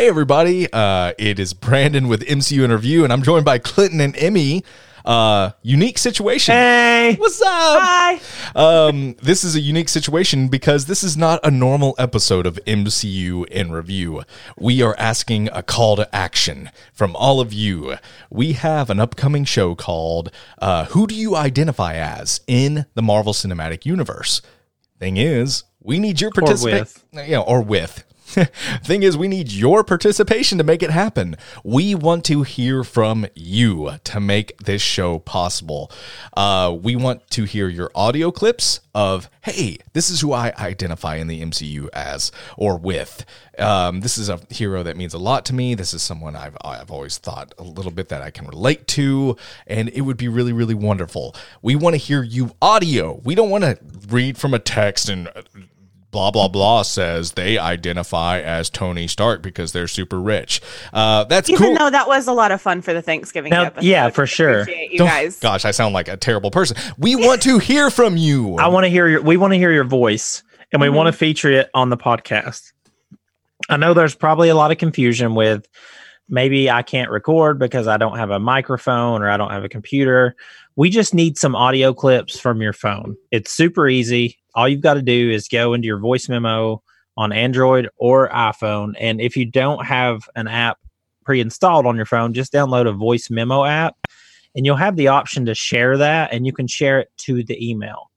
Hey, everybody. Uh, it is Brandon with MCU In Review, and I'm joined by Clinton and Emmy. Uh, unique situation. Hey. What's up? Hi. Um, this is a unique situation because this is not a normal episode of MCU in review. We are asking a call to action from all of you. We have an upcoming show called uh, Who Do You Identify As in the Marvel Cinematic Universe? Thing is, we need your participation. Yeah, or with. Thing is, we need your participation to make it happen. We want to hear from you to make this show possible. Uh, we want to hear your audio clips of, hey, this is who I identify in the MCU as or with. Um, this is a hero that means a lot to me. This is someone I've, I've always thought a little bit that I can relate to, and it would be really, really wonderful. We want to hear you audio. We don't want to read from a text and blah blah blah says they identify as Tony Stark because they're super rich. Uh, that's Even cool. though that was a lot of fun for the Thanksgiving Now, episode. yeah, for sure. You Don't- guys. Gosh, I sound like a terrible person. We want to hear from you. I want to hear your we want to hear your voice and we want to feature it on the podcast. I know there's probably a lot of confusion with maybe I can't record because I don't have a microphone or I don't have a computer. We just need some audio clips from your phone. It's super easy. All you've got to do is go into your voice memo on Android or iPhone and if you don't have an app pre-installed on your phone, just download a voice memo app and you'll have the option to share that and you can share it to the email.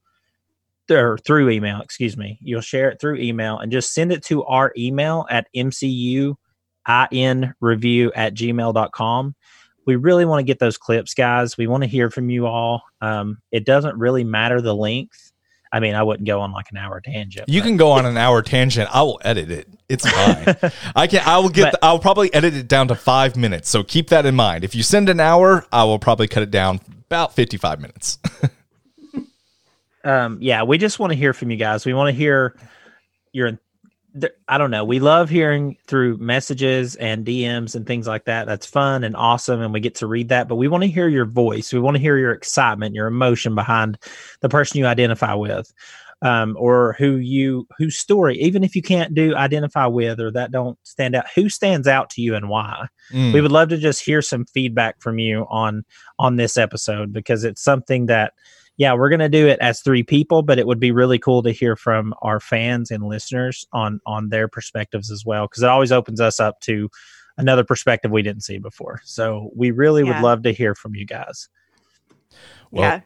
Or through email excuse me. You'll share it through email and just send it to our email at mcu review at gmail.com we really want to get those clips guys. We want to hear from you all. Um, it doesn't really matter the length i mean i wouldn't go on like an hour tangent you but- can go on an hour tangent. I will edit it. It's fine. I can. I will get. But- I'll probably edit it down to five minutes. So keep that in mind. If you send an hour, I will probably cut it down about fifty-five minutes. um yeah we just want to hear from you guys we want to hear your i don't know. We love hearing through messages and dms and things like that. That's fun and awesome and we get to read that but we want to hear your voice. We want to hear your excitement your emotion behind the person you identify with um, or who you whose story even if you can't do identify with or that don't stand out who stands out to you and why? Mm. we would love to just hear some feedback from you on on this episode because it's something that yeah we're going to do it as three people but it would be really cool to hear from our fans and listeners on on their perspectives as well because it always opens us up to another perspective we didn't see before so we really Yeah. would love to hear from you guys Well- yeah.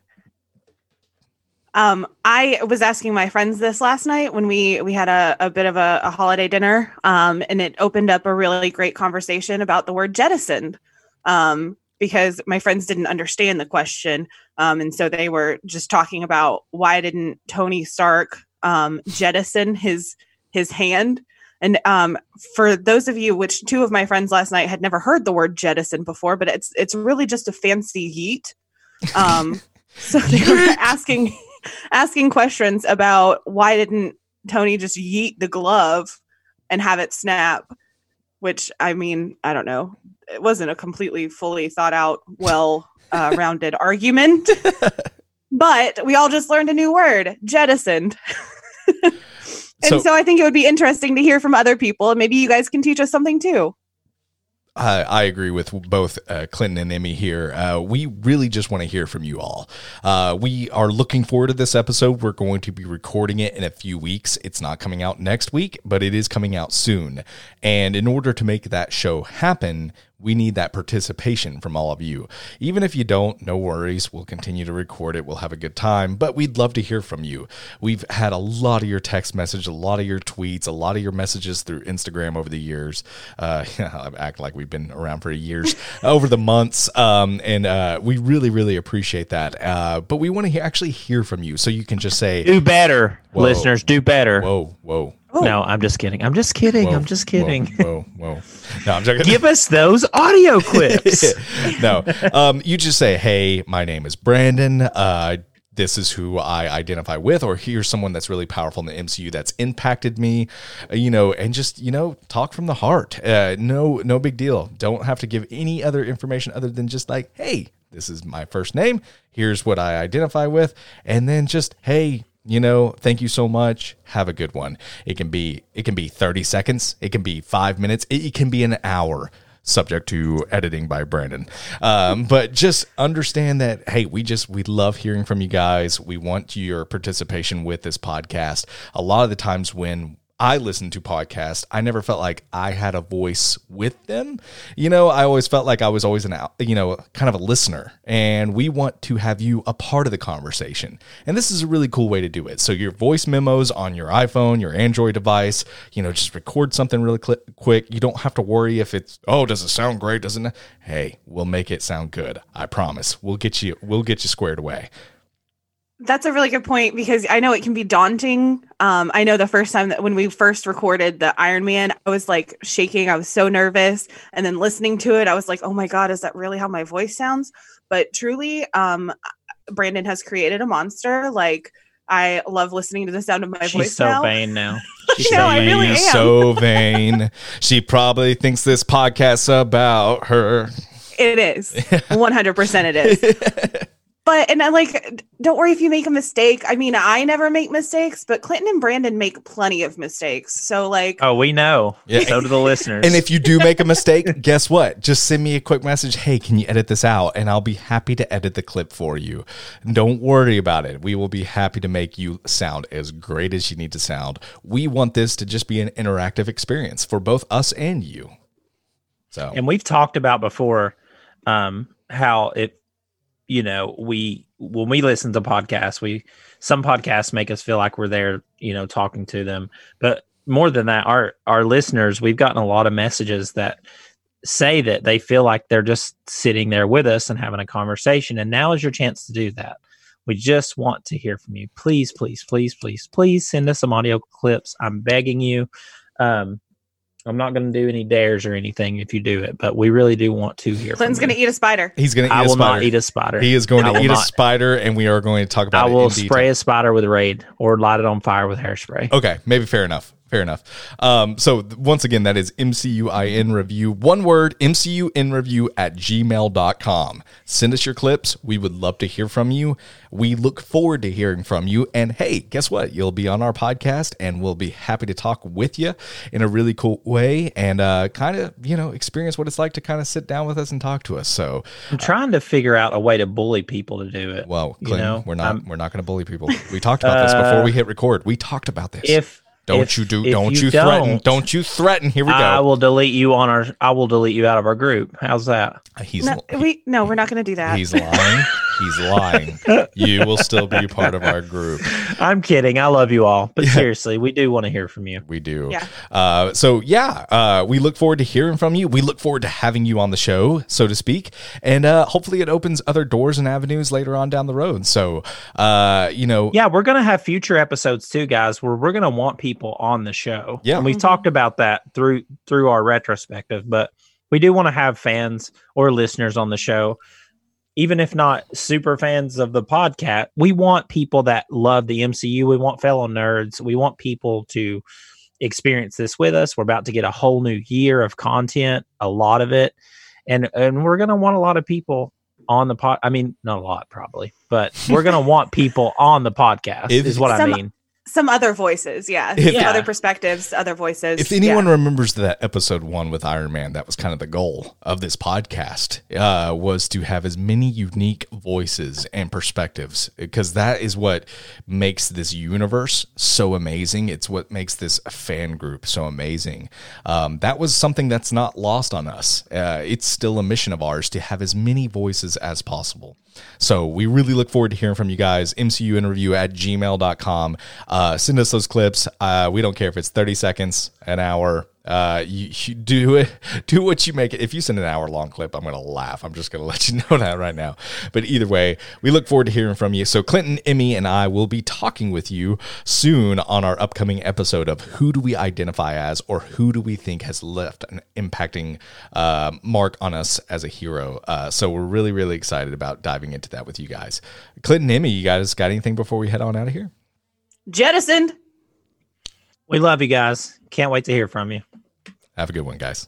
Um, I was asking my friends this last night when we we had a, a bit of a, a holiday dinner, um, and it opened up a really great conversation about the word jettisoned, um, because my friends didn't understand the question, um, and so they were just talking about why didn't Tony Stark um, jettison his his hand, and um, for those of you, which two of my friends last night had never heard the word jettison before, but it's it's really just a fancy yeet. Um, so they were asking asking questions about why didn't Tony just yeet the glove and have it snap? Which I mean, I don't know. It wasn't a completely fully thought out, well uh, rounded argument. but we all just learned a new word, jettisoned. and So- so, I think it would be interesting to hear from other people, and maybe you guys can teach us something too. I, I agree with both uh, Clinton and Emmy here. Uh, we really just want to hear from you all. Uh, we are looking forward to this episode. We're going to be recording it in a few weeks. It's not coming out next week, but it is coming out soon. And in order to make that show happen, we need that participation from all of you. Even if you don't, no worries. We'll continue to record it. We'll have a good time, but we'd love to hear from you. We've had a lot of your text message, a lot of your tweets, a lot of your messages through Instagram over the years. Uh, I act like we've been around for years, over the months, um, and uh, we really, really appreciate that. Uh, but we want to he- actually hear from you, so you can just say, do better Whoa. listeners do better "Whoa, whoa." Oh. no i'm just kidding i'm just kidding whoa, i'm just kidding Whoa, whoa, whoa. No, I'm joking. give us those audio clips no, um, you just say, "Hey, my name is Brandon. Uh, this is who I identify with," or here's someone that's really powerful in the MCU that's impacted me, uh, you know, and just you know, talk from the heart. Uh, no, no big deal. Don't have to give any other information other than just like, "Hey, this is my first name. Here's what I identify with," and then just, "Hey." You know, thank you so much. Have a good one. It can be it can be 30 seconds, it can be 5 minutes, it, can be an hour subject to editing by Brandon. Um, but just understand that, hey, we just, we love hearing from you guys. We want your participation with this podcast. A lot of the times when I listened to podcasts, I never felt like I had a voice with them. You know, I always felt like I was always an, you know, kind of a listener. And we want to have you a part of the conversation. And this is a really cool way to do it. So your voice memos on your iPhone, your Android device, you know, just record something really cl- quick. You don't have to worry if it's, oh, does it sound great? Doesn't it? Hey, we'll make it sound good. I promise. We'll get you, we'll get you squared away. That's a really good point because I know it can be daunting. Um, I know the first time that when we first recorded the Iron Man, I was like shaking. I was so nervous. And then listening to it, I was like, oh my God, is that really how my voice sounds? But truly, um, Brandon has created a monster. Like, I love listening to the sound of my She's voice She's so now. vain now. I know, I really She's am. so vain. she probably thinks this podcast's about her. It is. 100% it is. But, and I like, don't worry if you make a mistake. I mean, I never make mistakes, but Clinton and Brandon make plenty of mistakes. So, like, Oh, we know. Yeah. So do the listeners. And if you do make a mistake, guess what? Just send me a quick message. Hey, can you edit this out? And I'll be happy to edit the clip for you. Don't worry about it. We will be happy to make you sound as great as you need to sound. We want this to just be an interactive experience for both us and you. So, and we've talked about before um, how it, you know, we when we listen to podcasts, we some podcasts make us feel like we're there, you know, talking to them. But more than that, our our listeners, we've gotten a lot of messages that say that they feel like they're just sitting there with us and having a conversation. And now is your chance to do that. We just want to hear from you. Please, please, please, please, please send us some audio clips. I'm begging you. Um, I'm not going to do any dares or anything if you do it, but we really do want to hear. Clinton's going to eat a spider. he's going to eat I a will spider. not eat a spider. he is going I to will eat a spider, and we are going to talk about it. I it will in spray detail. a spider with Raid or light it on fire with hairspray. Okay, maybe fair enough. Fair enough. Um, so once again, that is MCUIN review. One word, MCUIN review at gmail.com. Send us your clips. We would love to hear from you. We look forward to hearing from you. And hey, guess what? You'll be on our podcast and we'll be happy to talk with you in a really cool way and uh, kind of, you know, experience what it's like to kind of sit down with us and talk to us. So, I'm trying to figure out a way to bully people to do it. well, You know, we're not I'm- we're not going to bully people. We talked about this before Uh, we hit record. We talked about this. If Don't if- you do? Don't you, you threaten? don't, Don't you threaten? Here we go. I will delete you on our. I will delete you out of our group. How's that? he's No, we no, we're not going to do that. he's lying. He's lying. You will still be part of our group. I'm kidding. I love you all, but seriously, we do want to hear from you. We do. Yeah. Uh, so yeah, uh, we look forward to hearing from you. We look forward to having you on the show, so to speak, and uh, hopefully it opens other doors and avenues later on down the road. So, uh, you know, Yeah, we're gonna have future episodes too, guys, where we're gonna want people on the show. Yeah. and we've Mhm. talked about that through through our retrospective, but we do want to have fans or listeners on the show. Even if not super fans of the podcast, we want people that love the MCU. We want fellow nerds. We want people to experience this with us. We're about to get a whole new year of content, a lot of it, and and we're gonna want a lot of people on the pod. I mean, not a lot probably, but we're gonna want people on the podcast. If- is what I mean. Some other voices, yeah. If- Yeah. other perspectives, other voices. If anyone yeah. remembers that episode one with Iron Man, that was kind of the goal of this podcast, uh, was to have as many unique voices and perspectives, because that is what makes this universe so amazing. It's what makes this fan group so amazing. Um, that was something that's not lost on us. Uh, it's still a mission of ours to have as many voices as possible. So we really look forward to hearing from you guys. MCU in review at gmail.com. Uh, send us those clips. Uh, we don't care if it's 30 seconds, an hour. Uh, you, you do it, do what you make it. If you send an hour long clip, I'm going to laugh. I'm just going to let you know that right now. But either way, we look forward to hearing from you. So Clinton, Emmy, and I will be talking with you soon on our upcoming episode of who do we identify as or who do we think has left an impacting uh, mark on us as a hero. Uh, so we're really, really excited about diving into that with you guys. Clinton, Emmy, you guys got anything before we head on out of here? Jettisoned. We love you guys. Can't wait to hear from you. Have a good one, guys.